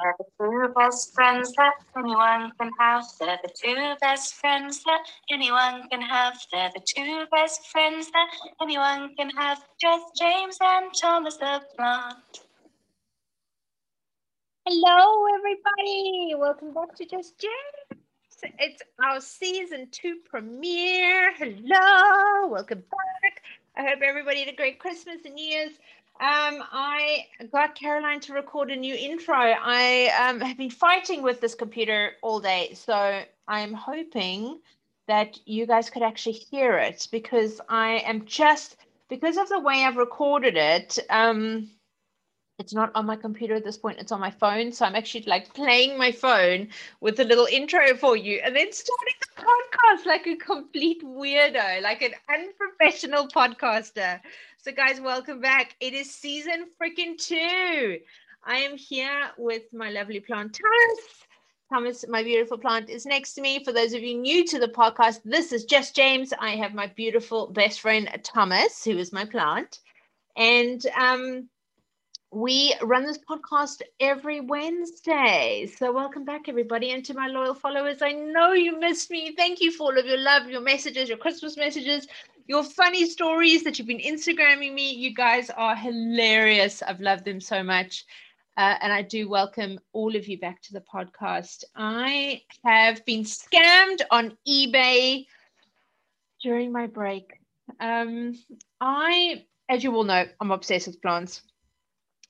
They're the two best friends that anyone can have. They're the two best friends that anyone can have. They're the two best friends that anyone can have. Just James and Thomas the Plant. Hello, everybody. Welcome back to Just James. It's our season two premiere. Hello, welcome back. I hope everybody had a great Christmas and New Year's. Um, I got Caroline to record a new intro. I um, have been fighting with this computer all day, so I'm hoping that you guys could actually hear it because I am just because of the way I've recorded it. Um, it's not on my computer at this point; it's on my phone. So I'm actually like playing my phone with a little intro for you, and then starting the podcast like a complete weirdo, like an unprofessional podcaster. So, guys, welcome back. It is season freaking two. I am here with my lovely plant, Thomas. Thomas, my beautiful plant, is next to me. For those of you new to the podcast, this is just James. I have my beautiful best friend, Thomas, who is my plant. And um, we run this podcast every Wednesday. So, welcome back, everybody. And to my loyal followers, I know you missed me. Thank you for all of your love, your messages, your Christmas messages, your funny stories that you've been Instagramming me. You guys are hilarious. I've loved them so much. Uh, and I do welcome all of you back to the podcast. I have been scammed on eBay during my break. Um, I, as you all know, I'm obsessed with plants.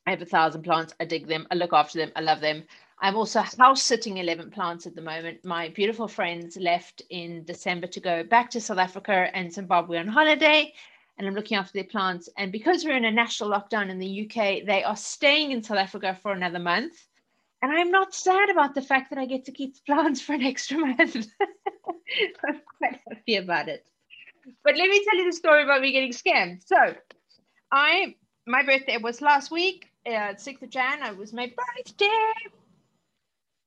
I have a thousand plants. I dig them. I look after them. I love them. I'm also house sitting 11 plants at the moment. My beautiful friends left in December to go back to South Africa and Zimbabwe on holiday, and I'm looking after their plants. And because we're in a national lockdown in the UK, they are staying in South Africa for another month. And I'm not sad about the fact that I get to keep the plants for an extra month. I'm quite happy about it. But let me tell you the story about me getting scammed. So, I my birthday was last week, uh, 6th of Jan. It was my birthday.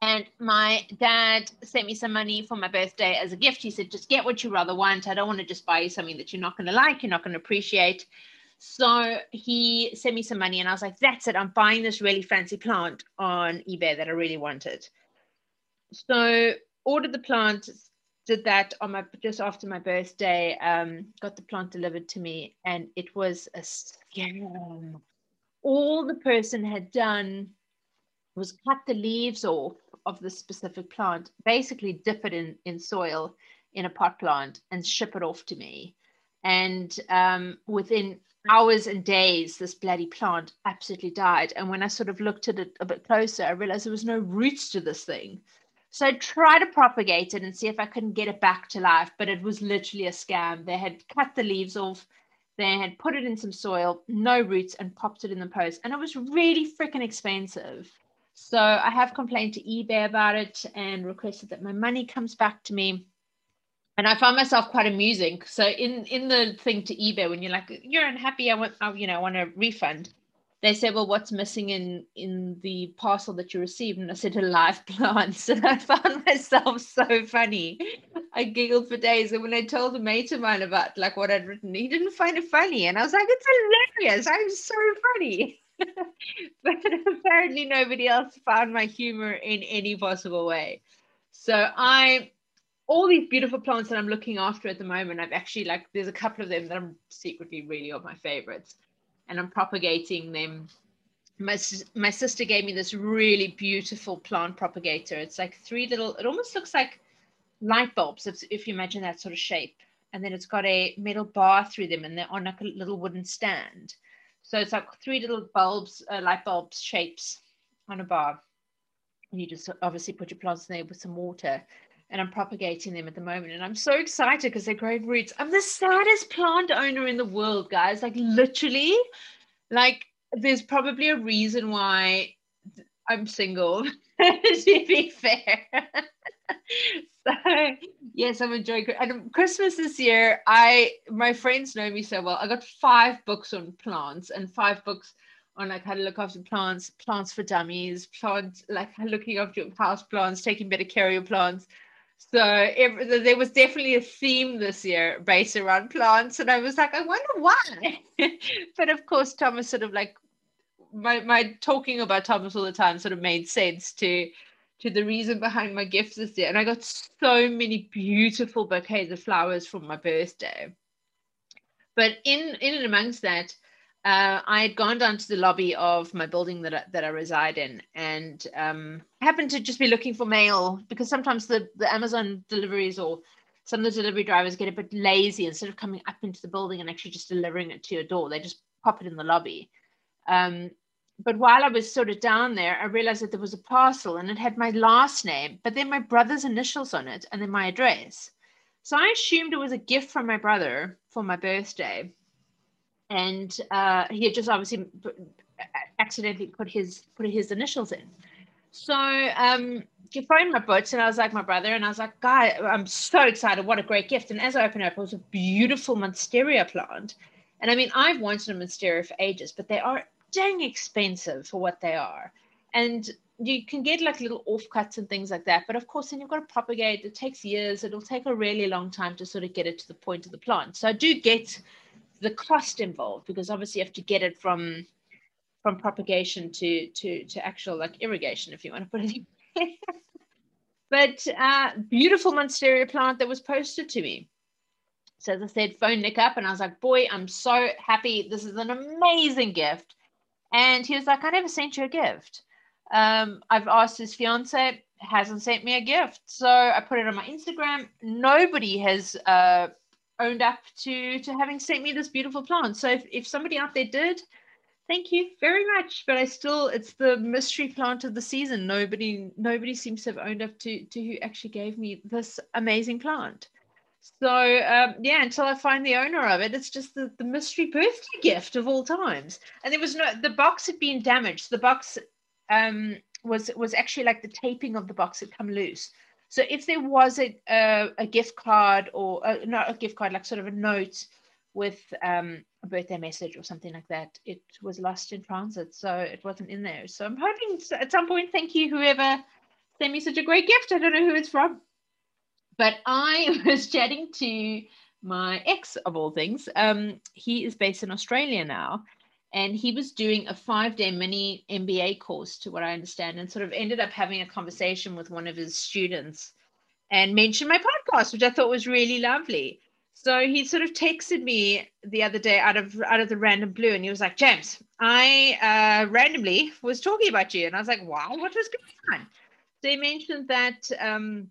And my dad sent me some money for my birthday as a gift. He said, just get what you rather want. I don't want to just buy you something that you're not going to like, you're not going to appreciate. So he sent me some money, and I was like, that's it. I'm buying this really fancy plant on eBay that I really wanted. So ordered the plant, did that on my just after my birthday, um, got the plant delivered to me, and it was a scam. All the person had done was cut the leaves off of the specific plant, basically dip it in, in soil in a pot plant and ship it off to me. And um, within hours and days, this bloody plant absolutely died. And when I sort of looked at it a bit closer, I realized there was no roots to this thing. So I tried to propagate it and see if I couldn't get it back to life, but it was literally a scam. They had cut the leaves off, had put it in some soil, no roots, and popped it in the post. And it was really freaking expensive. So I have complained to eBay about it and requested that my money comes back to me. And I found myself quite amusing. So in in the thing to eBay, when you're like, you're unhappy, I want, I, you know, I want a refund. They said, well, what's missing in in the parcel that you received? And I said, a live plant. And I found myself so funny. I giggled for days. And when I told a mate of mine about like what I'd written, he didn't find it funny. And I was like, it's hilarious. I'm so funny. but apparently nobody else found my humor in any possible way. So I all these beautiful plants that I'm looking after at the moment, I've actually like there's a couple of them that I'm secretly really of my favorites, and I'm propagating them. My my sister gave me this really beautiful plant propagator. It's like three little. It almost looks like light bulbs if, if you imagine that sort of shape, and then it's got a metal bar through them, and they're on like a little wooden stand. So it's like three little bulbs, uh, light bulbs shapes on a bar. And you just obviously put your plants in there with some water. And I'm propagating them at the moment. And I'm so excited because they're growing roots. I'm the saddest plant owner in the world, guys. Like literally, like there's probably a reason why I'm single, to be fair. so yes, I'm enjoying and Christmas this year. I my friends know me so well. I got five books on plants and five books on like how to look after plants, plants for dummies, plants like looking after your house plants, taking better care of your plants. So it, there was definitely a theme this year based around plants, and I was like, I wonder why. but of course, Thomas sort of like my, my talking about Thomas all the time sort of made sense to to the reason behind my gifts this year. And I got so many beautiful bouquets of flowers for my birthday. But in in and amongst that, uh, I had gone down to the lobby of my building that I, that I reside in, and um, happened to just be looking for mail because sometimes the the Amazon deliveries or some of the delivery drivers get a bit lazy instead of coming up into the building and actually just delivering it to your door, they just pop it in the lobby. Um, but while I was sort of down there, I realized that there was a parcel and it had my last name, but then my brother's initials on it and then my address. So I assumed it was a gift from my brother for my birthday and uh, he had just obviously accidentally put his put his initials in. So um, he phoned my boots, and I was like, my brother, and I was like, guy, I'm so excited! What a great gift! And as I opened it up, it was a beautiful monstera plant. And I mean, I've wanted a monstera for ages, but they are dang expensive for what they are. And you can get like little offcuts and things like that. But of course, then you've got to propagate. It takes years. It'll take a really long time to sort of get it to the point of the plant. So I do get the cost involved because obviously you have to get it from from propagation to to to actual like irrigation if you want to put it but uh, beautiful monstera plant that was posted to me. So as i said phone nick up and i was like boy i'm so happy. This is an amazing gift. And he was like i never sent you a gift. Um, i've asked his fiance hasn't sent me a gift. So i put it on my instagram. Nobody has uh, owned up to to having sent me this beautiful plant. So if, if somebody out there did, thank you very much. But I still it's the mystery plant of the season. Nobody nobody seems to have owned up to to who actually gave me this amazing plant. So um, yeah, until I find the owner of it, it's just the, the mystery birthday gift of all times. And there was no the box had been damaged. The box um, was was actually like the taping of the box had come loose. So if there was a, a, a gift card or a, not a gift card, like sort of a note with um, a birthday message or something like that, it was lost in transit. So it wasn't in there. So I'm hoping at some point, thank you, whoever sent me such a great gift. I don't know who it's from. But I was chatting to my ex of all things. Um, he is based in Australia now and he was doing a five day mini MBA course, to what I understand, and sort of ended up having a conversation with one of his students and mentioned my podcast, which I thought was really lovely. So he sort of texted me the other day out of out of the random blue, and he was like, "James, I uh, randomly was talking about you," and I was like, "Wow, what was going on?" He mentioned that um,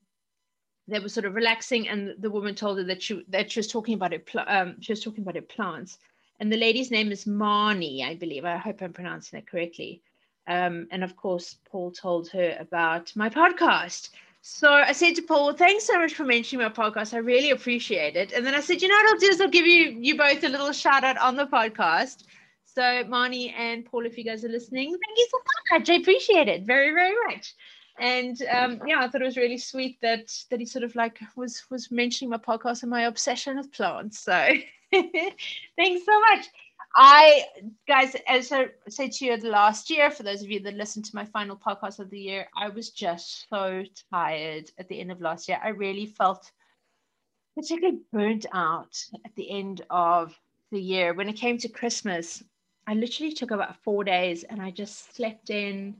they were sort of relaxing, and the woman told her that she that she was talking about it. Um, she was talking about her plants, and the lady's name is Marnie, I believe. I hope I'm pronouncing it correctly. Um, and of course, Paul told her about my podcast. So I said to Paul, well, thanks so much for mentioning my podcast. I really appreciate it. And then I said, you know what I'll do is I'll give you you both a little shout out on the podcast. So Marnie and Paul, if you guys are listening, thank you so much. I appreciate it very, very much. And um, yeah, I thought it was really sweet that that he sort of like was was mentioning my podcast and my obsession with plants. So Thanks so much. I, guys, as I said to you last year, for those of you that listened to my final podcast of the year, I was just so tired at the end of last year. I really felt particularly burnt out at the end of the year. When it came to Christmas, I literally took about four days and I just slept in.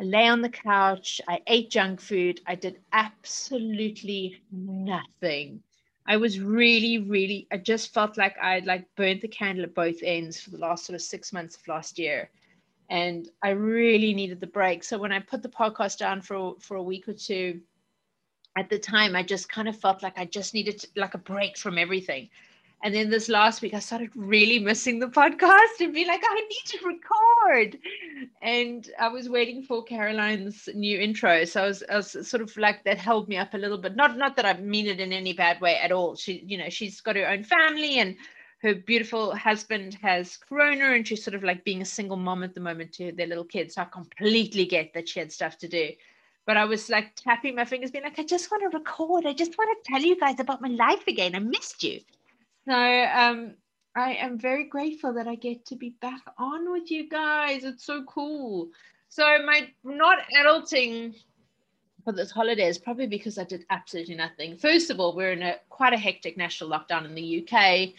I lay on the couch. I ate junk food. I did absolutely nothing. I was really, really, I just felt like I'd like burnt the candle at both ends for the last sort of six months of last year. And I really needed the break. So when I put the podcast down for, for a week or two, at the time, I just kind of felt like I just needed to, like a break from everything. And then this last week, I started really missing the podcast and be like, I need to record. And I was waiting for Caroline's new intro. So I was, I was sort of like, that held me up a little bit. Not, not that I mean it in any bad way at all. She, you know, she's got her own family and her beautiful husband has corona and she's sort of like being a single mom at the moment to their little kids. So I completely get that she had stuff to do. But I was like tapping my fingers, being like, I just want to record. I just want to tell you guys about my life again. I missed you. So um, I am very grateful that I get to be back on with you guys. It's so cool. So my not adulting for this holiday is probably because I did absolutely nothing. First of all, we're in a quite a hectic national lockdown in the UK,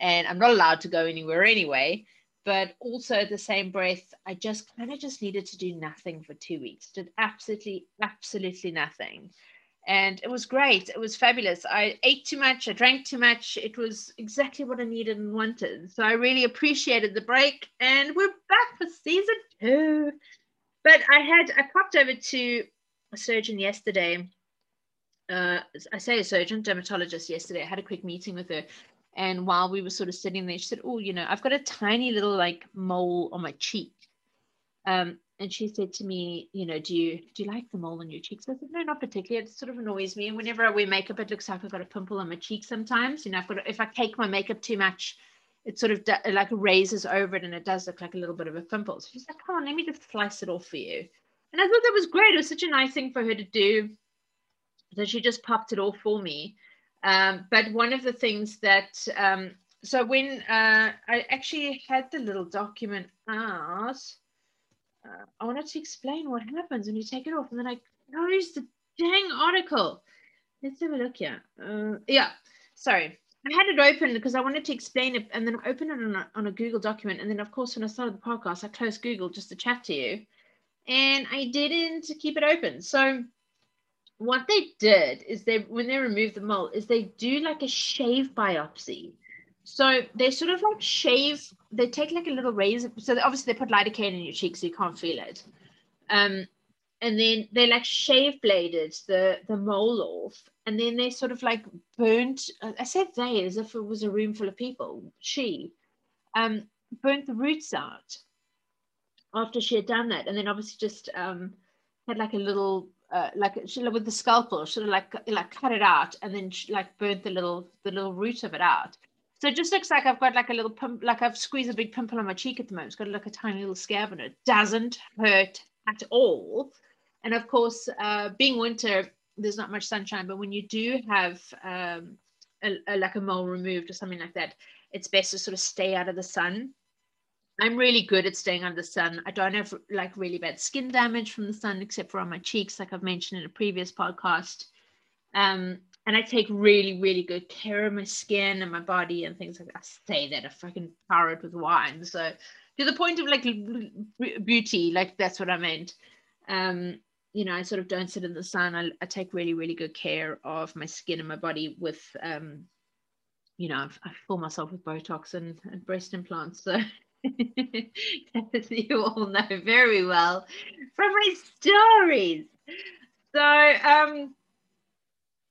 and I'm not allowed to go anywhere anyway. but also at the same breath, I just kind of just needed to do nothing for two weeks. Did absolutely, absolutely nothing. And it was great. It was fabulous. I ate too much. I drank too much. It was exactly what I needed and wanted. So I really appreciated the break. And we're back for season two. But I had, I popped over to a surgeon yesterday. Uh, I say a surgeon, dermatologist yesterday. I had a quick meeting with her and while we were sort of sitting there, she said, Oh, you know, I've got a tiny little like mole on my cheek. Um, and she said to me, you know, do you do you like the mole on your cheeks? I said, no, not particularly. It sort of annoys me. And whenever I wear makeup, it looks like I've got a pimple on my cheek sometimes. You know, I've got if I take my makeup too much, it sort of like raises over it and it does look like a little bit of a pimple. So she's like, come on, let me just slice it off for you. And I thought that was great. It was such a nice thing for her to do. So she just popped it off for me. Um, but one of the things that, um, so when uh, I actually had the little document out, uh, I wanted to explain what happens when you take it off. And then I closed the dang article. Let's have a look here. Uh, yeah, sorry. I had it open because I wanted to explain it and then I opened it on a, on a Google document. And then, of course, when I started the podcast, I closed Google just to chat to you. And I didn't keep it open. So what they did is they when they remove the mole is they do like a shave biopsy so they sort of like shave they take like a little razor so obviously they put lidocaine in your cheek so you can't feel it um and then they like shave bladed the the mole off and then they sort of like burnt i said they as if it was a room full of people she um burnt the roots out after she had done that and then obviously just um had like a little uh, like she with the scalpel, should have like like cut it out and then she, like burnt the little the little root of it out. So it just looks like I've got like a little pimp, like I've squeezed a big pimple on my cheek at the moment. It's got like a tiny little scab in it. Doesn't hurt at all. And of course, uh, being winter, there's not much sunshine. But when you do have um, a, a, like a mole removed or something like that, it's best to sort of stay out of the sun I'm really good at staying under the sun. I don't have like really bad skin damage from the sun, except for on my cheeks, like I've mentioned in a previous podcast. Um, and I take really, really good care of my skin and my body and things like that. I say that I fucking it with wine. So to the point of like beauty, like that's what I meant. Um, you know, I sort of don't sit in the sun. I, I take really, really good care of my skin and my body with, um, you know, I've, I fill myself with Botox and, and breast implants. So as you all know very well from my stories. So um,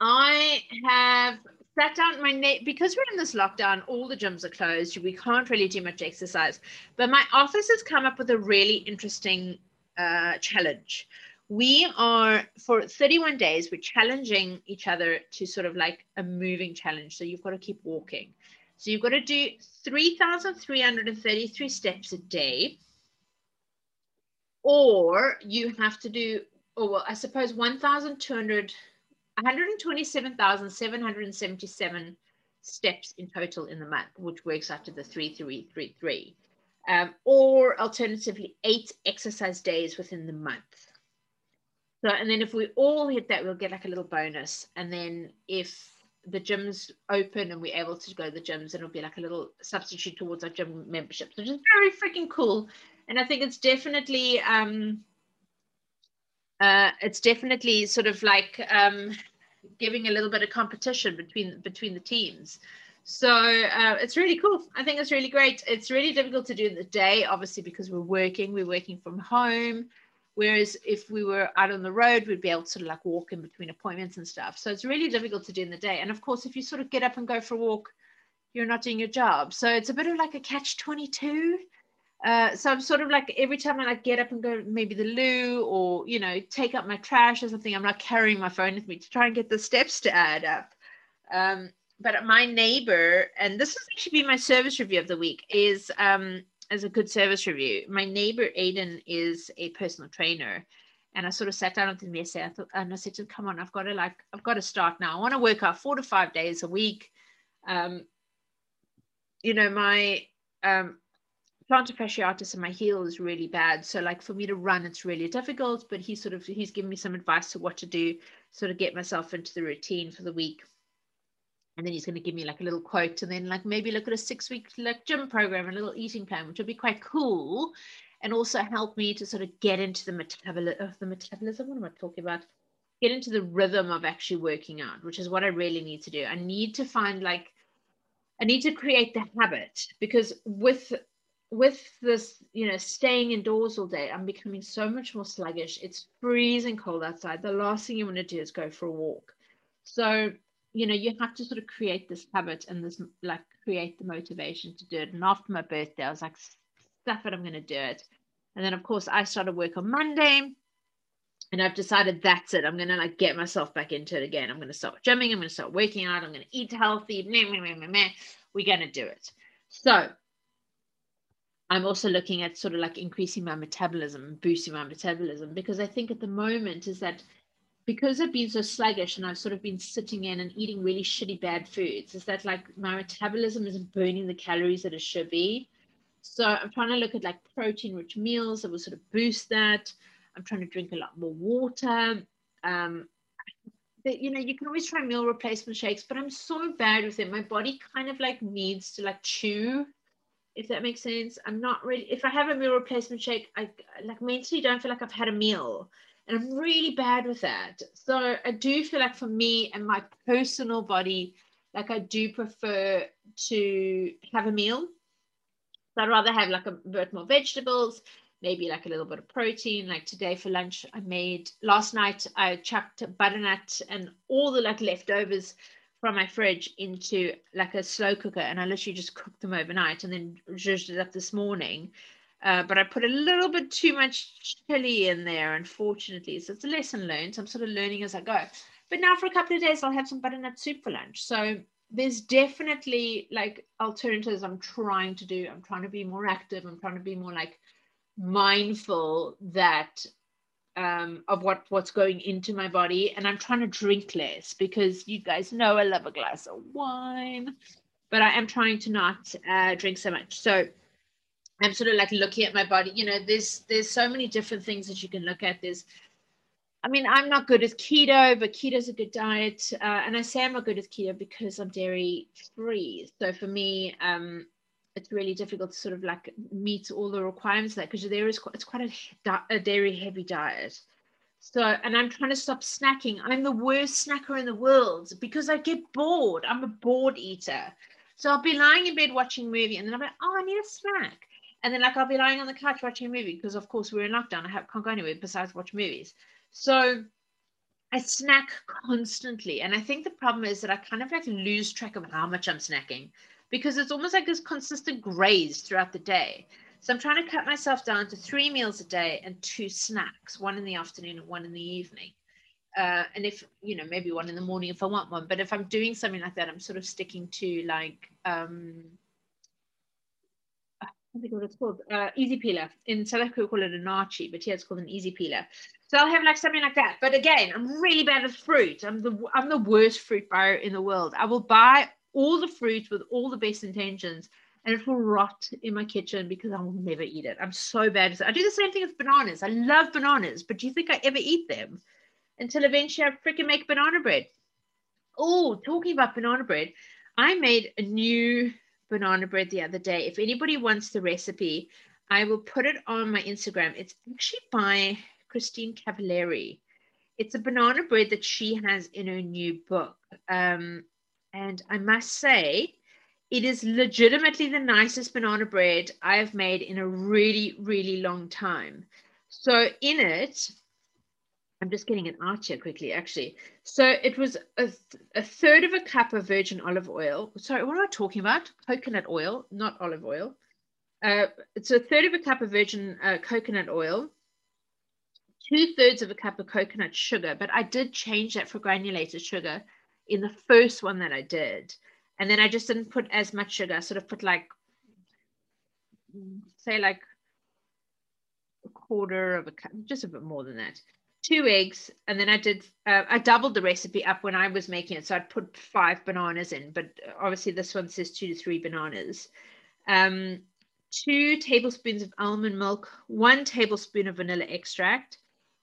I have sat down my neck because we're in this lockdown, all the gyms are closed. We can't really do much exercise. But my office has come up with a really interesting uh, challenge. We are for 31 days, we're challenging each other to sort of like a moving challenge. So you've got to keep walking. So you've got to do 3,333 steps a day, or you have to do, or well, I suppose 1,200, 127,777 steps in total in the month, which works out to the 3333. Um, or alternatively, eight exercise days within the month. So, and then if we all hit that, we'll get like a little bonus. And then if the gyms open and we're able to go to the gyms it'll be like a little substitute towards our gym membership so just very freaking cool and i think it's definitely um uh it's definitely sort of like um giving a little bit of competition between between the teams so uh, it's really cool i think it's really great it's really difficult to do in the day obviously because we're working we're working from home Whereas if we were out on the road, we'd be able to sort of like walk in between appointments and stuff. So it's really difficult to do in the day. And of course, if you sort of get up and go for a walk, you're not doing your job. So it's a bit of like a catch 22. Uh, so I'm sort of like every time I like get up and go maybe the loo or you know take up my trash or something, I'm not carrying my phone with me to try and get the steps to add up. Um, but my neighbor, and this has actually been my service review of the week, is um, as a good service review. My neighbor Aiden is a personal trainer. And I sort of sat down with him yesterday. I thought, and I said to him, come on, I've got to like, I've got to start now. I want to work out four to five days a week. Um, you know, my um, plantar fasciitis in my heel is really bad. So like for me to run, it's really difficult, but he sort of, he's given me some advice to what to do, sort of get myself into the routine for the week. and then he's going to give me like a little quote and then like maybe look at a six week like gym program a little eating plan which would be quite cool and also help me to sort of get into the metabolism of the metabolism what am i talking about get into the rhythm of actually working out which is what i really need to do i need to find like i need to create the habit because with with this you know staying indoors all day i'm becoming so much more sluggish it's freezing cold outside the last thing you want to do is go for a walk so you know, you have to sort of create this habit and this like create the motivation to do it. And after my birthday, I was like, stuff it, I'm going to do it. And then, of course, I started work on Monday and I've decided that's it. I'm going to like get myself back into it again. I'm going to start gymming. I'm going to start working out. I'm going to eat healthy. Meh, meh, meh, We're going to do it. So I'm also looking at sort of like increasing my metabolism, boosting my metabolism, because I think at the moment is that because I've been so sluggish and I've sort of been sitting in and eating really shitty bad foods, is that like my metabolism isn't burning the calories that it should be. So I'm trying to look at like protein rich meals that will sort of boost that. I'm trying to drink a lot more water. Um, you know, you can always try meal replacement shakes, but I'm so bad with it. My body kind of like needs to like chew, if that makes sense. I'm not really, if I have a meal replacement shake, I like mentally don't feel like I've had a meal and I'm really bad with that. So I do feel like for me and my personal body, like I do prefer to have a meal. So I'd rather have like a bit more vegetables, maybe like a little bit of protein. Like today for lunch, I made last night I chucked butternut and all the like leftovers from my fridge into like a slow cooker and I literally just cooked them overnight and then zhuzhed it up this morning uh, but I put a little bit too much chili in there, unfortunately. So it's a lesson learned. So I'm sort of learning as I go. But now for a couple of days, I'll have some butternut soup for lunch. So there's definitely like alternatives I'm trying to do. I'm trying to be more active. I'm trying to be more like mindful that um, of what what's going into my body, and I'm trying to drink less because you guys know I love a glass of wine, but I am trying to not uh, drink so much. So I'm sort of like looking at my body. You know, there's there's so many different things that you can look at. There's, I mean, I'm not good at keto, but keto is a good diet, uh, and I say I'm not good at keto because I'm dairy free. So for me, um, it's really difficult to sort of like meet all the requirements that because there is quite, it's quite a, a dairy heavy diet. So, and I'm trying to stop snacking. I'm the worst snacker in the world because I get bored. I'm a bored eater. So I'll be lying in bed watching a movie and then I'm like, oh, I need a snack. And then like I'll be lying on the couch watching a movie because of course we're in lockdown. I have, can't go anywhere besides watch movies. So I snack constantly. And I think the problem is that I kind of like lose track of how much I'm snacking because it's almost like this consistent graze throughout the day. So I'm trying to cut myself down to three meals a day and two snacks, one in the afternoon and one in the evening. Uh, and if you know maybe one in the morning if I want one, but if I'm doing something like that, I'm sort of sticking to like um, I think what it's called, uh, easy peeler. In South Africa, we call it a naartjie, but here it's called an easy peeler. So I'll have like something like that. But again, I'm really bad with fruit. I'm the I'm the worst fruit buyer in the world. I will buy all the fruit with all the best intentions, and it will rot in my kitchen because I will never eat it. I'm so bad. I do the same thing with bananas. I love bananas, but do you think I ever eat them? Until eventually I freaking make banana bread. Oh, talking about banana bread, I made a new banana bread the other day. If anybody wants the recipe, I will put it on my Instagram. It's actually by Kristin Cavallari. It's a banana bread that she has in her new book. Um, and I must say, it is legitimately the nicest banana bread I have made in a really, really long time. So, in it, I'm just getting an arch here quickly, actually. So it was a, th- a third of a cup of virgin olive oil. Sorry, what am I talking about? Coconut oil, not olive oil. Uh, it's a third of a cup of virgin uh, coconut oil, two thirds of a cup of coconut sugar, but I did change that for granulated sugar in the first one that I did. And then I just didn't put as much sugar. I sort of put like, say, like a quarter of a cup, just a bit more than that two eggs and then i did uh, i doubled the recipe up when i was making it so i'd put five bananas in but obviously this one says two to three bananas um, two tablespoons of almond milk one tablespoon of vanilla extract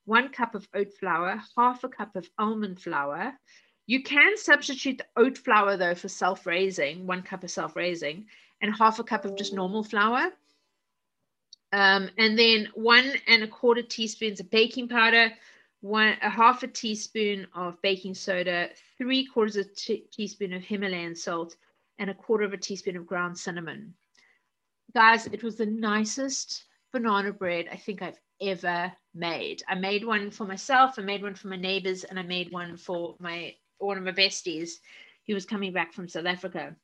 one cup of oat flour half a cup of almond flour You can substitute the oat flour though for self raising, one cup of self raising, and half a cup of just normal flour. Um, and then one and a quarter teaspoons of baking powder, one a half a teaspoon of baking soda, three quarters of a teaspoon of Himalayan salt, and a quarter of a teaspoon of ground cinnamon. Guys, it was the nicest banana bread I think I've ever made. I made one for myself, I made one for my neighbors, and I made one for my one of my besties who was coming back from South Africa.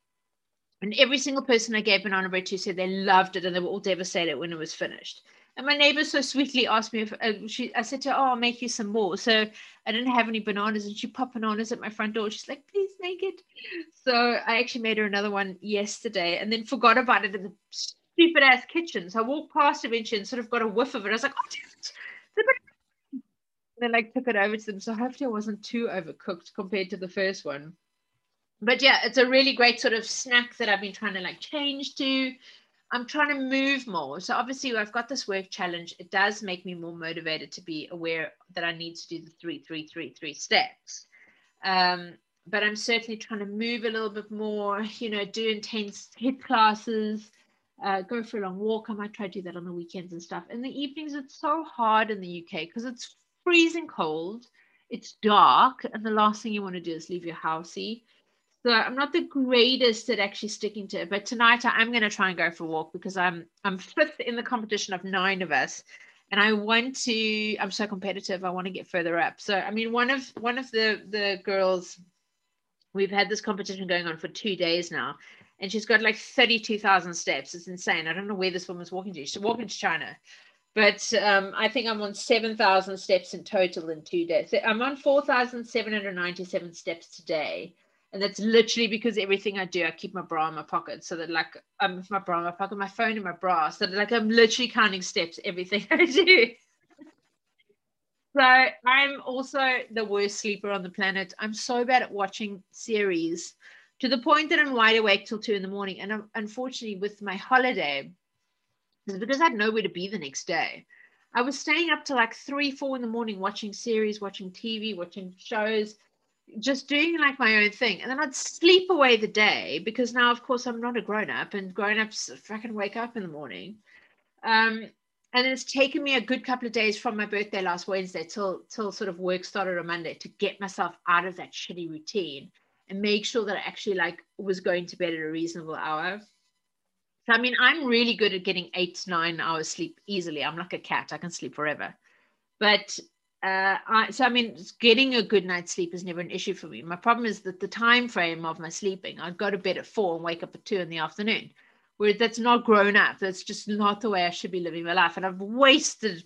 And every single person I gave banana bread to said they loved it and they were all devastated when it was finished. And my neighbor so sweetly asked me if uh, she, I said to her, Oh, I'll make you some more. So I didn't have any bananas and she popped bananas at my front door. She's like, Please make it. So I actually made her another one yesterday and then forgot about it in the stupid ass kitchen. So I walked past eventually and sort of got a whiff of it. I was like, Oh, it. And then like took it over to them. So hopefully I wasn't too overcooked compared to the first one. But yeah, it's a really great sort of snack that I've been trying to like change to I'm trying to move more. So obviously, I've got this work challenge. It does make me more motivated to be aware that I need to do the three, three, three, three steps. Um, but I'm certainly trying to move a little bit more. You know, do intense HIIT classes, uh, go for a long walk. I might try to do that on the weekends and stuff. In the evenings, it's so hard in the UK because it's freezing cold. It's dark, and the last thing you want to do is leave your housey. So I'm not the greatest at actually sticking to it, but tonight I'm going to try and go for a walk because I'm I'm fifth in the competition of nine of us, and I want to. I'm so competitive. I want to get further up. So I mean, one of one of the the girls, we've had this competition going on for two days now, and she's got like thirty-two thousand steps. It's insane. I don't know where this woman's walking to. She's walking to China. But um, I think I'm on 7,000 steps in total in two days. I'm on 4,797 steps today and that's literally because everything I do, I keep my bra in my pocket, so that like I'm with my bra in my pocket, my phone in my bra, so that like I'm literally counting steps everything I do. so I'm also the worst sleeper on the planet. I'm so bad at watching series to the point that I'm wide awake till two in the morning. And unfortunately, with my holiday, because I had nowhere to be the next day. I was staying up to like three, four in the morning watching series, watching TV, watching shows just doing like my own thing. And then I'd sleep away the day because now, of course, I'm not a grown up and grown ups fucking wake up in the morning. Um, and it's taken me a good couple of days from my birthday last Wednesday till till sort of work started on Monday to get myself out of that shitty routine and make sure that I actually like was going to bed at a reasonable hour. So I mean, I'm really good at getting eight, to nine hours sleep easily. I'm like a cat; I can sleep forever. But uh, I, so I mean, getting a good night's sleep is never an issue for me. My problem is that the time frame of my sleeping, I'd go to bed at four and wake up at two in the afternoon. Where that's not grown up. That's just not the way I should be living my life. And I've wasted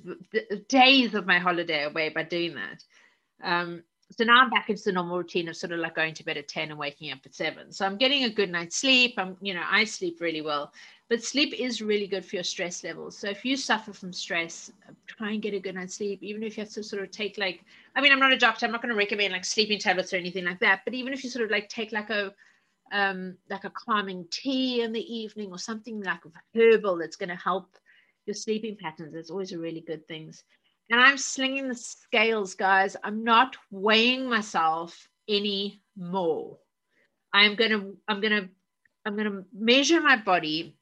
days of my holiday away by doing that. Um, so now I'm back into the normal routine of sort of like going to bed at 10 and waking up at 7. So I'm getting a good night's sleep. I'm, you know, I sleep really well. But sleep is really good for your stress levels. So if you suffer from stress, try and get a good night's sleep, even if you have to sort of take like, I mean, I'm not a doctor, I'm not going to recommend like sleeping tablets or anything like that. But even if you sort of like take like a, um, like a calming tea in the evening or something like herbal that's going to help your sleeping patterns, it's always a really good things. And I'm slinging the scales, guys. I'm not weighing myself anymore. I'm gonna, I'm gonna, I'm gonna measure my body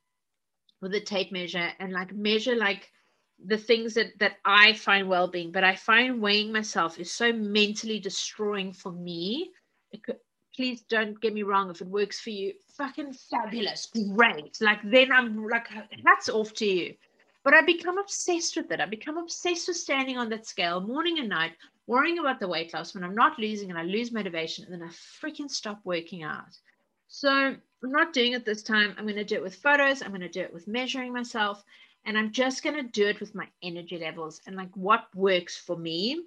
with a tape measure and like measure like the things that that I find well-being. But I find weighing myself is so mentally destroying for me. Could, please don't get me wrong. If it works for you, fucking fabulous, great. Like then I'm like, hats off to you. But I become obsessed with it. I become obsessed with standing on that scale morning and night, worrying about the weight loss when I'm not losing and I lose motivation and then I freaking stop working out. So I'm not doing it this time. I'm going to do it with photos. I'm going to do it with measuring myself. And I'm just going to do it with my energy levels and like what works for me.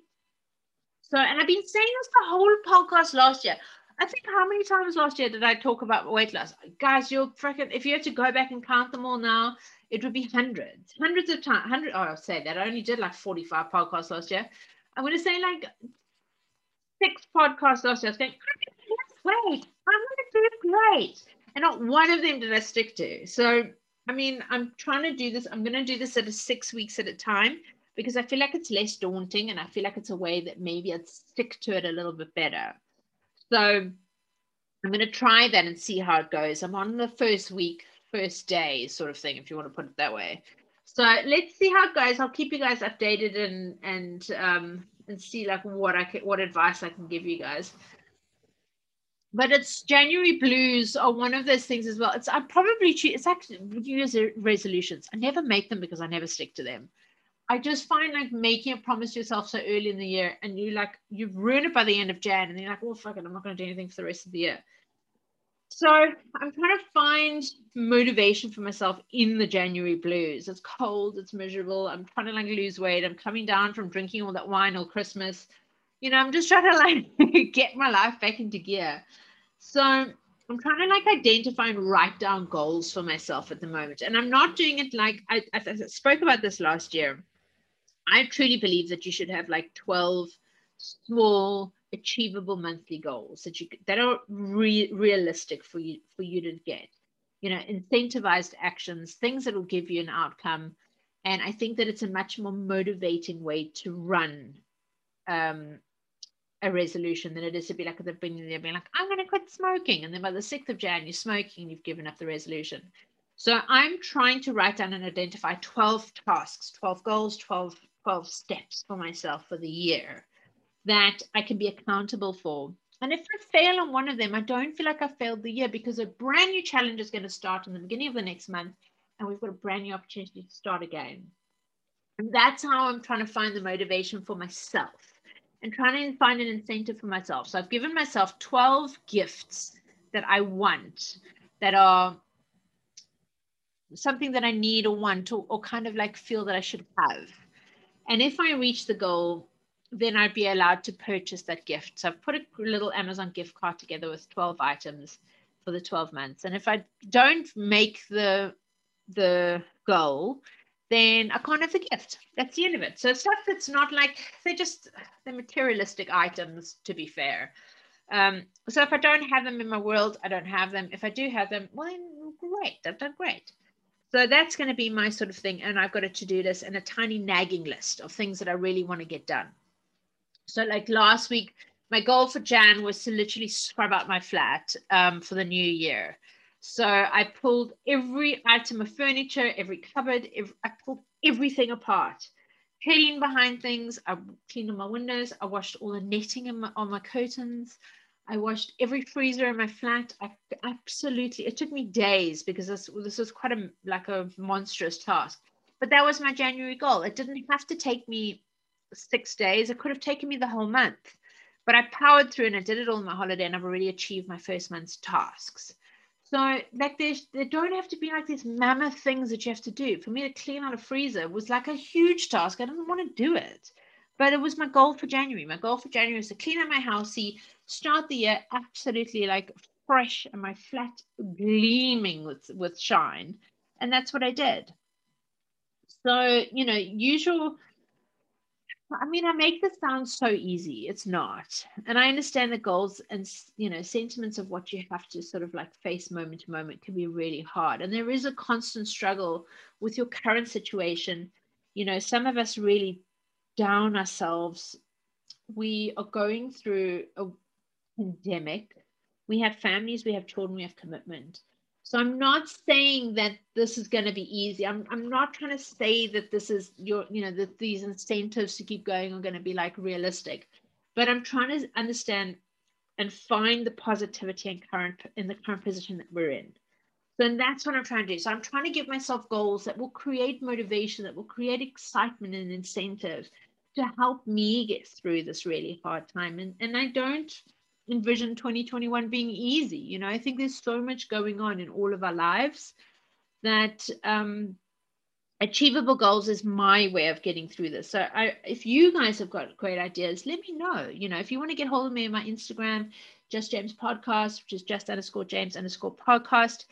So, and I've been saying this the whole podcast last year. I think how many times last year did I talk about weight loss? Guys, you're freaking, if you had to go back and count them all now, it would be hundreds, hundreds of times. Hundred. Oh, I'll say that. I only did like 45 podcasts last year. I'm going to say like six podcasts last year. I was going, wait, I'm going to do great. And not one of them did I stick to. So, I mean, I'm trying to do this. I'm going to do this at a six weeks at a time because I feel like it's less daunting and I feel like it's a way that maybe I'd stick to it a little bit better. So I'm going to try that and see how it goes. I'm on the first week, first day sort of thing, if you want to put it that way. So let's see how it goes. I'll keep you guys updated and and um and see like what I can, what advice I can give you guys. But it's January blues are one of those things as well. It's I probably choose it's actually New Year's resolutions. I never make them because I never stick to them. I just find like making a promise to yourself so early in the year and you like you ruin it by the end of Jan and you're like, well, fuck it, I'm not going to do anything for the rest of the year. So I'm trying to find motivation for myself in the January blues. It's cold, it's miserable. I'm trying to like lose weight. I'm coming down from drinking all that wine all Christmas. You know, I'm just trying to like get my life back into gear. So I'm trying to like identify and write down goals for myself at the moment. And I'm not doing it like I, I, I spoke about this last year. I truly believe that you should have like 12 small, achievable monthly goals that you that are re- realistic for you for you to get. You know, incentivized actions, things that will give you an outcome. And I think that it's a much more motivating way to run um, a resolution than it is to be like at the beginning of being like, I'm going to quit smoking. And then by the 6th of Jan, you're smoking and you've given up the resolution. So I'm trying to write down and identify 12 tasks, 12 goals, 12 12 steps for myself for the year that I can be accountable for. And if I fail on one of them, I don't feel like I failed the year because a brand new challenge is going to start in the beginning of the next month, and we've got a brand new opportunity to start again. And that's how I'm trying to find the motivation for myself and trying to find an incentive for myself. So I've given myself 12 gifts that I want that are something that I need or want or, or kind of like feel that I should have. And if I reach the goal, then I'd be allowed to purchase that gift. So I've put a little Amazon gift card together with 12 items for the 12 months. And if I don't make the the goal, then I can't have the gift. That's the end of it. So stuff that's not like they're just they're materialistic items, to be fair. Um, so if I don't have them in my world, I don't have them. If I do have them, well, then great, I've done great. So that's going to be my sort of thing. And I've got a to do list and a tiny nagging list of things that I really want to get done. So, like last week, my goal for Jan was to literally scrub out my flat um, for the new year. So I pulled every item of furniture, every cupboard, every, I pulled everything apart. Clean behind things. I cleaned my windows. I washed all the netting my, on my curtains. I washed every freezer in my flat. I absolutely, it took me days because this, this was quite a like a monstrous task. But that was my January goal. It didn't have to take me six days. It could have taken me the whole month. But I powered through and I did it all on my holiday and I've already achieved my first month's tasks. So like there's there don't have to be like these mammoth things that you have to do. For me to clean out a freezer was like a huge task. I didn't want to do it. But it was my goal for January. My goal for January was to clean out my house, see, start the year absolutely like fresh and my flat gleaming with, with shine. And that's what I did. So, you know, usual. I mean, I make this sound so easy. It's not. And I understand the goals and, you know, sentiments of what you have to sort of like face moment to moment can be really hard. And there is a constant struggle with your current situation. You know, some of us really down ourselves. We are going through a pandemic. We have families, we have children, we have commitment. So I'm not saying that this is going to be easy. I'm, I'm not trying to say that this is your, you know, that these incentives to keep going are going to be like realistic. But I'm trying to understand and find the positivity in current in the current position that we're in. So and that's what I'm trying to do. So I'm trying to give myself goals that will create motivation, that will create excitement and incentive to help me get through this really hard time. And, and I don't envision 2021 being easy. You know, I think there's so much going on in all of our lives that um, achievable goals is my way of getting through this. So I, if you guys have got great ideas, let me know. You know, if you want to get hold of me on my Instagram, just James podcast, which is just underscore James underscore podcast.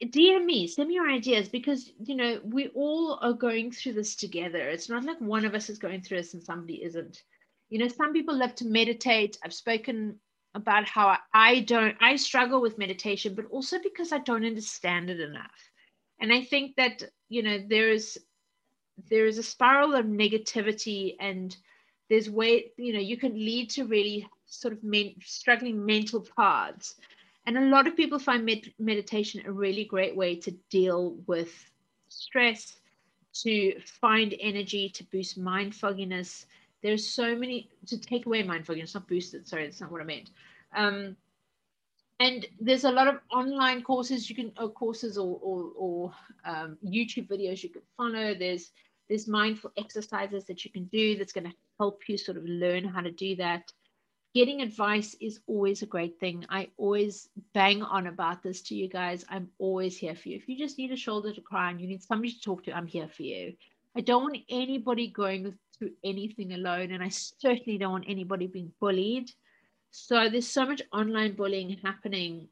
DM me, send me your ideas because you know we all are going through this together. It's not like one of us is going through this and somebody isn't. You know, some people love to meditate. I've spoken about how I don't, I struggle with meditation, but also because I don't understand it enough. And I think that you know there is there is a spiral of negativity and there's way you know you can lead to really sort of men, struggling mental paths and a lot of people find med- meditation a really great way to deal with stress to find energy to boost mind fogginess there's so many to take away mind it's not boosted. sorry that's not what i meant. Um, and there's a lot of online courses you can or courses or, or, or um, youtube videos you can follow. There's there's mindful exercises that you can do that's going to help you sort of learn how to do that. Getting advice is always a great thing. I always bang on about this to you guys. I'm always here for you. If you just need a shoulder to cry on you need somebody to talk to i'm here for you. I don't want anybody going through anything alone and i certainly don't want anybody being bullied. So there's so much online bullying happening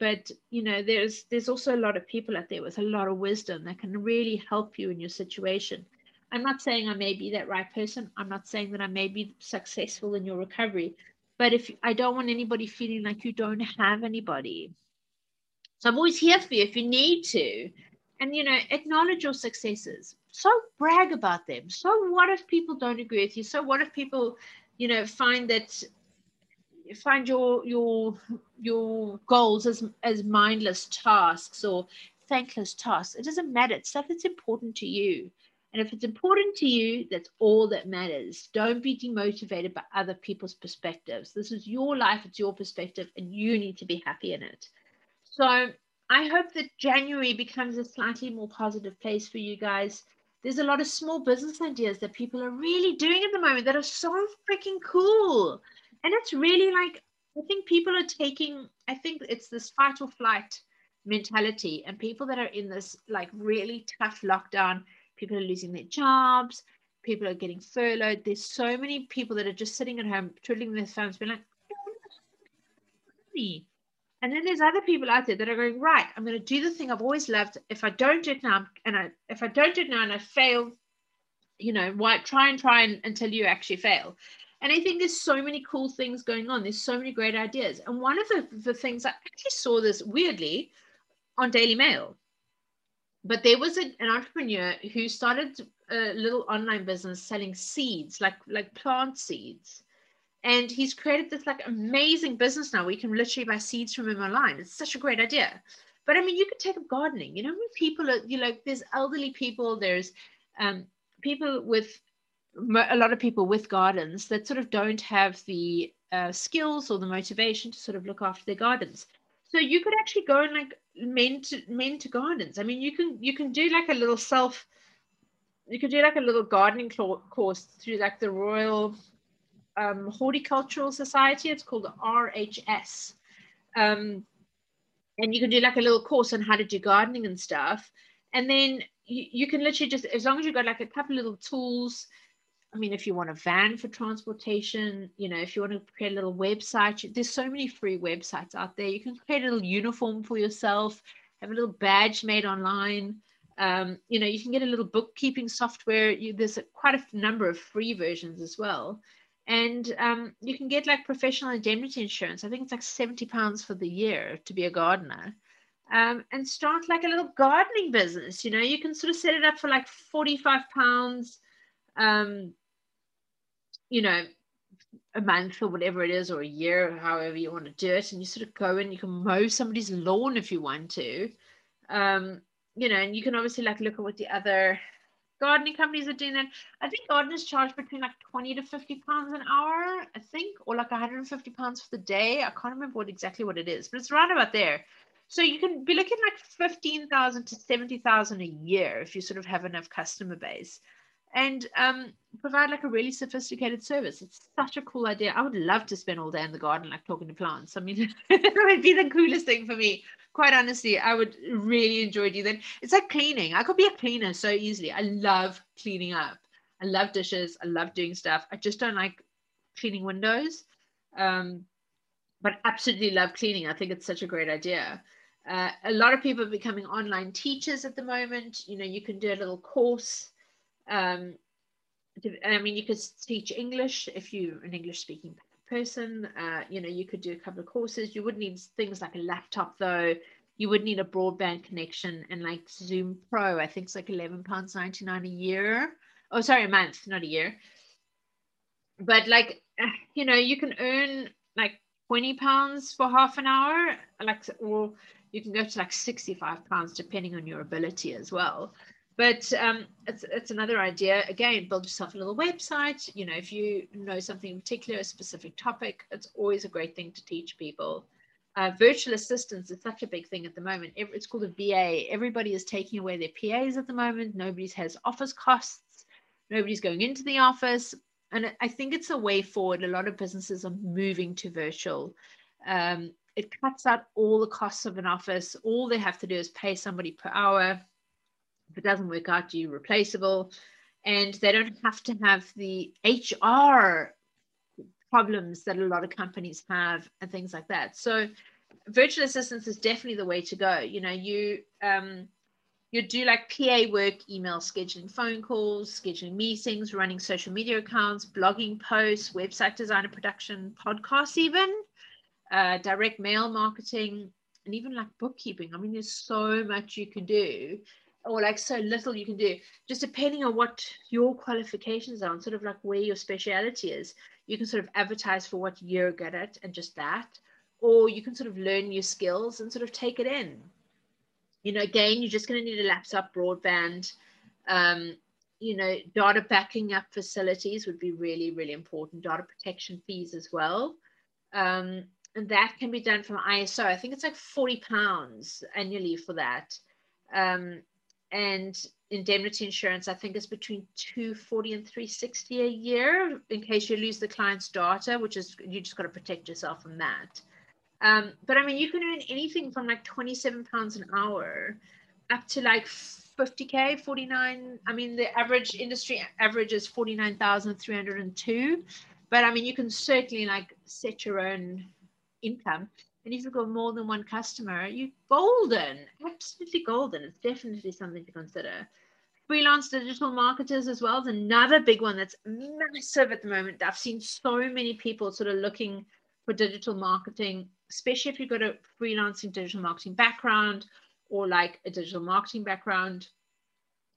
but you know there's there's also a lot of people out there with a lot of wisdom that can really help you in your situation. I'm not saying i may be that right person. I'm not saying that i may be successful in your recovery but if i don't want anybody feeling like you don't have anybody. So i'm always here for you if you need to and you know acknowledge your successes. So brag about them. So what if people don't agree with you? So what if people you know find that find your your your goals as as mindless tasks or thankless tasks? It doesn't matter. It's stuff that's important to you. And if it's important to you that's all that matters. Don't be demotivated by other people's perspectives. This is your life. It's your perspective and you need to be happy in it. So i hope that january becomes a slightly more positive place for you guys. There's a lot of small business ideas that people are really doing at the moment that are so freaking cool. And it's really like i think people are taking i think it's this fight or flight mentality and people that are in this like really tough lockdown people are losing their jobs people are getting furloughed. There's so many people that are just sitting at home twiddling their thumbs being like oh, me and then there's other people out there that are going right i'm going to do the thing i've always loved if i don't do it now and I, if i don't do it now and i fail you know why try and try and, until you actually fail and I think there's so many cool things going on. There's so many great ideas. And one of the, the things I actually saw this weirdly on Daily Mail. But there was a, an entrepreneur who started a little online business selling seeds, like like plant seeds. And he's created this like amazing business now. We can literally buy seeds from him online. It's such a great idea. But I mean, you could take up gardening. You know, when people are, you know, there's elderly people, there's um, people with a lot of people with gardens that sort of don't have the uh, skills or the motivation to sort of look after their gardens. So you could actually go and like men to men to gardens. I mean, you can you can do like a little self. You could do like a little gardening course through like the Royal um, Horticultural Society. It's called RHS. Um, and you can do like a little course on how to do gardening and stuff. And then you, you can literally just, as long as you've got like a couple little tools, I mean, if you want a van for transportation, you know, if you want to create a little website, there's so many free websites out there. You can create a little uniform for yourself, have a little badge made online. Um, you know, you can get a little bookkeeping software. You, there's a, quite a number of free versions as well. And um, you can get like professional indemnity insurance. I think it's like 70 pounds for the year to be a gardener. Um, and start like a little gardening business. You know, you can sort of set it up for like 45 pounds. Um, you know, a month or whatever it is, or a year, or however you want to do it, and you sort of go and you can mow somebody's lawn if you want to. Um, you know, and you can obviously like look at what the other gardening companies are doing that. I think gardeners charge between like 20 to 50 pounds an hour, I think, or like 150 pounds for the day. I can't remember what exactly what it is, but it's around about there. So you can be looking like 15,000 to 70,000 a year if you sort of have enough customer base and um, provide like a really sophisticated service. It's such a cool idea. I would love to spend all day in the garden, like talking to plants. I mean, it would be the coolest thing for me. Quite honestly, I would really enjoy doing that. It's like cleaning. I could be a cleaner so easily. I love cleaning up. I love dishes. I love doing stuff. I just don't like cleaning windows. Um, but absolutely love cleaning. I think it's such a great idea. Uh, a lot of people are becoming online teachers at the moment. You know, you can do a little course um, I mean, you could teach English if you're an English speaking person. Uh, you know, you could do a couple of courses. You would need things like a laptop, though. You would need a broadband connection and like Zoom Pro. I think it's like eleven pounds ninety nine a year. Oh, sorry, a month, not a year. but like you know you can earn like 20 pounds for half an hour like or you can go to like 65 pounds depending on your ability as well but um, it's, it's another idea. Again build yourself a little website. You know if you know something in particular a specific topic it's always a great thing to teach people. Uh, virtual assistants is such a big thing at the moment. It's called a va everybody is taking away their pas at the moment. Nobody has office costs. Nobody's going into the office. And i think it's a way forward. A lot of businesses are moving to virtual. Um, it cuts out all the costs of an office. All they have to do is pay somebody per hour if it doesn't work out, you're replaceable. And they don't have to have the HR problems that a lot of companies have and things like that. So virtual assistants is definitely the way to go. You know, you um, you do like PA work, email scheduling phone calls, scheduling meetings, running social media accounts, blogging posts, website design and production, podcasts, even uh, direct mail marketing, and even like bookkeeping. I mean, there's so much you can do or like so little you can do. Just depending on what your qualifications are and sort of like where your speciality is you can sort of advertise for what you're good at and just that. Or you can sort of learn new skills and sort of take it in. You know again you're just going to need a laptop broadband um, you know data backing up facilities would be really really important. Data protection fees as well. Um, and that can be done from iso i think it's like 40 pounds annually for that. Um, and indemnity insurance i think is between 240 and 360 a year in case you lose the client's data which is you just got to protect yourself from that. Um, but i mean you can earn anything from like 27 pounds an hour up to like 50k 49 i mean the average industry average is 49302 but i mean you can certainly like set your own income and if you've got more than one customer, you're golden, absolutely golden. It's definitely something to consider. Freelance digital marketers as well is another big one that's massive at the moment. I've seen so many people sort of looking for digital marketing, especially if you've got a freelancing digital marketing background or like a digital marketing background.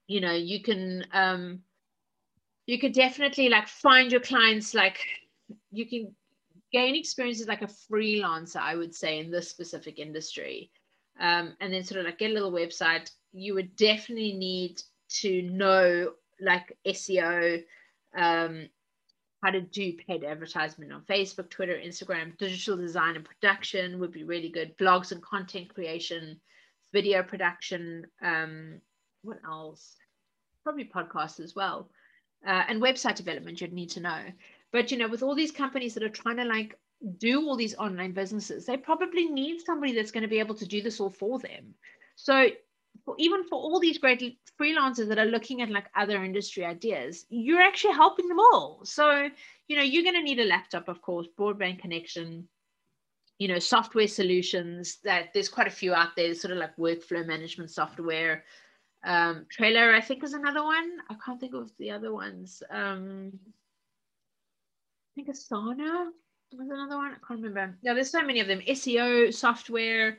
You know, you can um, you could definitely like find your clients like you can gain experience as like a freelancer, I would say, in this specific industry. Um, and then sort of like get a little website, you would definitely need to know like SEO, um, how to do paid advertisement on Facebook, Twitter, Instagram, digital design and production would be really good. Blogs and content creation, video production, um, what else? Probably podcasts as well. Uh, and website development you'd need to know. But you know, with all these companies that are trying to like do all these online businesses, they probably need somebody that's going to be able to do this all for them. So for, even for all these great freelancers that are looking at like other industry ideas, you're actually helping them all. So, you know, you're going to need a laptop, of course, broadband connection, you know, software solutions that there's quite a few out there, sort of like workflow management software. Um, Trello, I think, is another one. I can't think of the other ones. Um, think Asana was another one. I can't remember. No, there's so many of them. SEO software,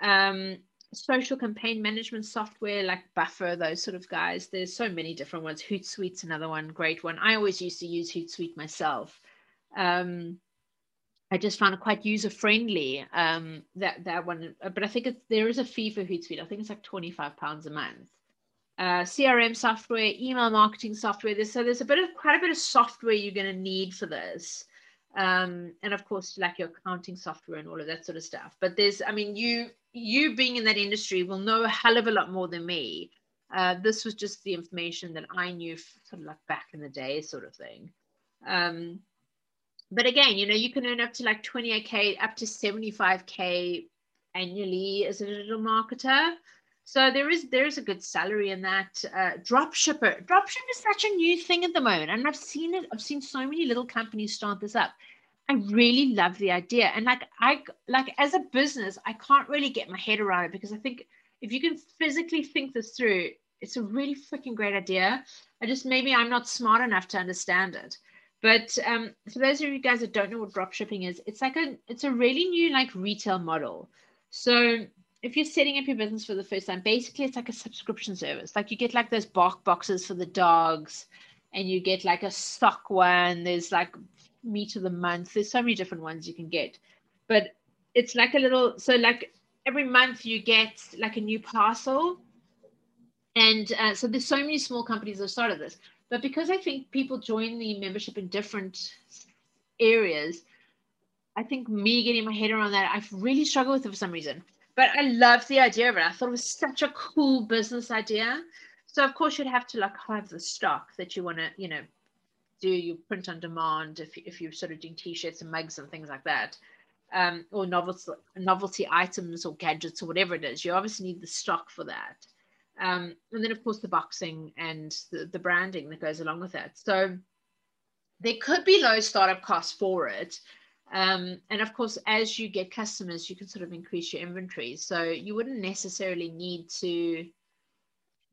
um, social campaign management software like Buffer, those sort of guys. There's so many different ones. Hootsuite's another one, great one. I always used to use Hootsuite myself. Um, I just found it quite user friendly. Um, that that one, but I think it's, there is a fee for Hootsuite. I think it's like twenty five pounds a month uh, CRM software, email marketing software. There's, so there's a bit of quite a bit of software you're going to need for this. Um, and of course, like your accounting software and all of that sort of stuff. But there's, I mean, you you being in that industry will know a hell of a lot more than me. Uh, this was just the information that I knew, sort of like back in the day, sort of thing. Um, but again, you know, you can earn up to like 28k, up to 75k annually as a digital marketer. So there is there is a good salary in that. Uh, drop shipper, drop ship is such a new thing at the moment, and I've seen it. I've seen so many little companies start this up. I really love the idea, and like I like as a business, I can't really get my head around it because I think if you can physically think this through, it's a really freaking great idea. I just maybe I'm not smart enough to understand it. But um, for those of you guys that don't know what drop shipping is, it's like a it's a really new like retail model. So if you're setting up your business for the first time, basically it's like a subscription service. Like you get like those bark boxes for the dogs, and you get like a stock one. There's like meat of the month. There's so many different ones you can get, but it's like a little. So like every month you get like a new parcel, and uh, so there's so many small companies that started this. But because I think people join the membership in different areas, I think me getting my head around that, I've really struggled with it for some reason. But I love the idea of it. I thought it was such a cool business idea. So of course you'd have to like have the stock that you want to, you know, do you print on demand if, if you're sort of doing t-shirts and mugs and things like that. Um, or novelty novelty items or gadgets or whatever it is. You obviously need the stock for that. Um, and then of course the boxing and the, the branding that goes along with that. So there could be low startup costs for it. Um, and of course, as you get customers, you can sort of increase your inventory. So you wouldn't necessarily need to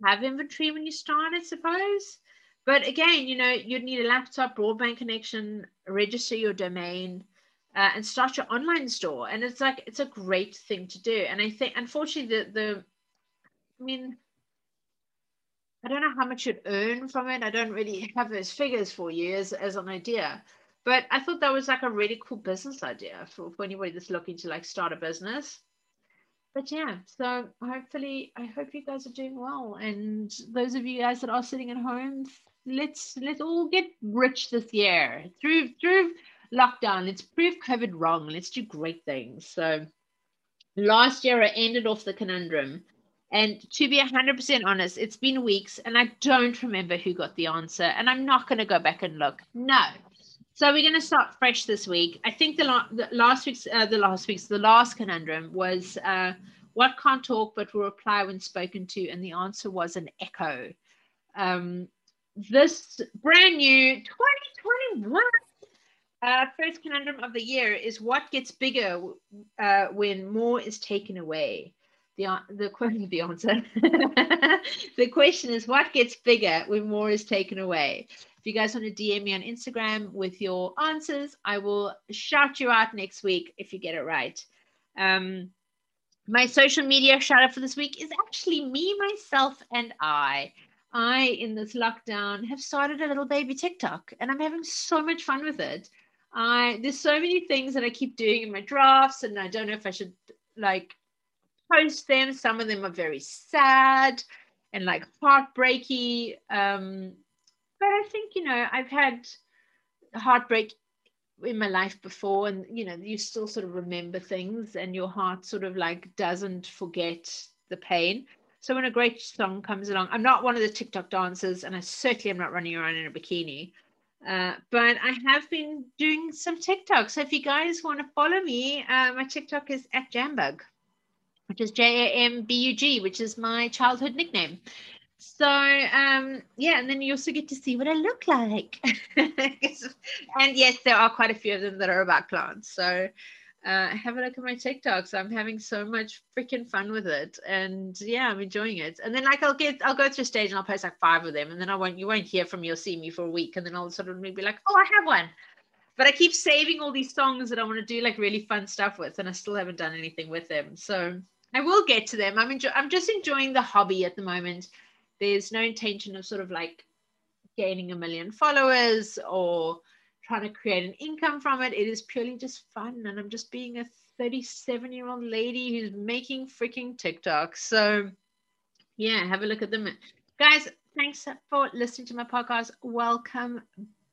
have inventory when you start, I suppose. But again, you know, you'd need a laptop, broadband connection, register your domain, uh, and start your online store. And it's like it's a great thing to do. And I think, unfortunately, the the, I mean, I don't know how much you'd earn from it. I don't really have those figures for you as as an idea. But I thought that was like a really cool business idea for, for anybody that's looking to like start a business but yeah, so hopefully, I hope you guys are doing well. And those of you guys that are sitting at home, let's let's all get rich this year through through lockdown. Let's prove COVID wrong. Let's do great things. So last year I ended off the conundrum. And to be 100% honest, it's been weeks and I don't remember who got the answer. And I'm not going to go back and look. No. So we're going to start fresh this week. I think the, la- the last week's, uh, the last week's, the last conundrum was uh, what can't talk but will reply when spoken to, and the answer was an echo. Um, this brand new 2021 uh, first conundrum of the year is what gets bigger uh, when more is taken away. The, the, the answer. the question is what gets bigger when more is taken away? If you guys want to DM me on Instagram with your answers, I will shout you out next week if you get it right. Um, my social media shout out for this week is actually me, myself, and I. I, in this lockdown, have started a little baby TikTok and I'm having so much fun with it. I there's so many things that I keep doing in my drafts, and I don't know if I should like post them. Some of them are very sad and like heartbreaky. Um, but I think you know I've had heartbreak in my life before and you know you still sort of remember things and your heart sort of like doesn't forget the pain so when a great song comes along i'm not one of the tiktok dancers and i certainly am not running around in a bikini uh, but i have been doing some tiktok so if you guys want to follow me uh, my tiktok is at jambug which is j-a-m-b-u-g which is my childhood nickname. So um yeah and then you also get to see what i look like. And yes there are quite a few of them that are about plants. So uh, have a look at my tiktoks i'm having so much freaking fun with it. And yeah i'm enjoying it. And then like i'll get i'll go through a stage and i'll post like five of them. And then i won't you won't hear from me or see me for a week. And then i'll sort of maybe be like oh i have one. But i keep saving all these songs that i want to do like really fun stuff with. And i still haven't done anything with them. So i will get to them i'm enjoy- i'm just enjoying the hobby at the moment there's no intention of sort of like gaining a million followers or trying to create an income from it. It is purely just fun. And I'm just being a 37 year old lady who's making freaking TikTok. So, yeah, have a look at them. Guys, thanks for listening to my podcast. Welcome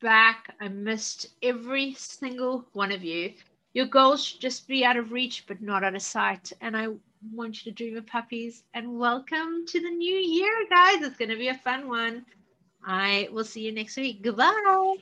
back. I missed every single one of you. Your goals should just be out of reach, but not out of sight. And I want you to dream of puppies and welcome to the new year, guys. It's going to be a fun one. I will see you next week. Goodbye.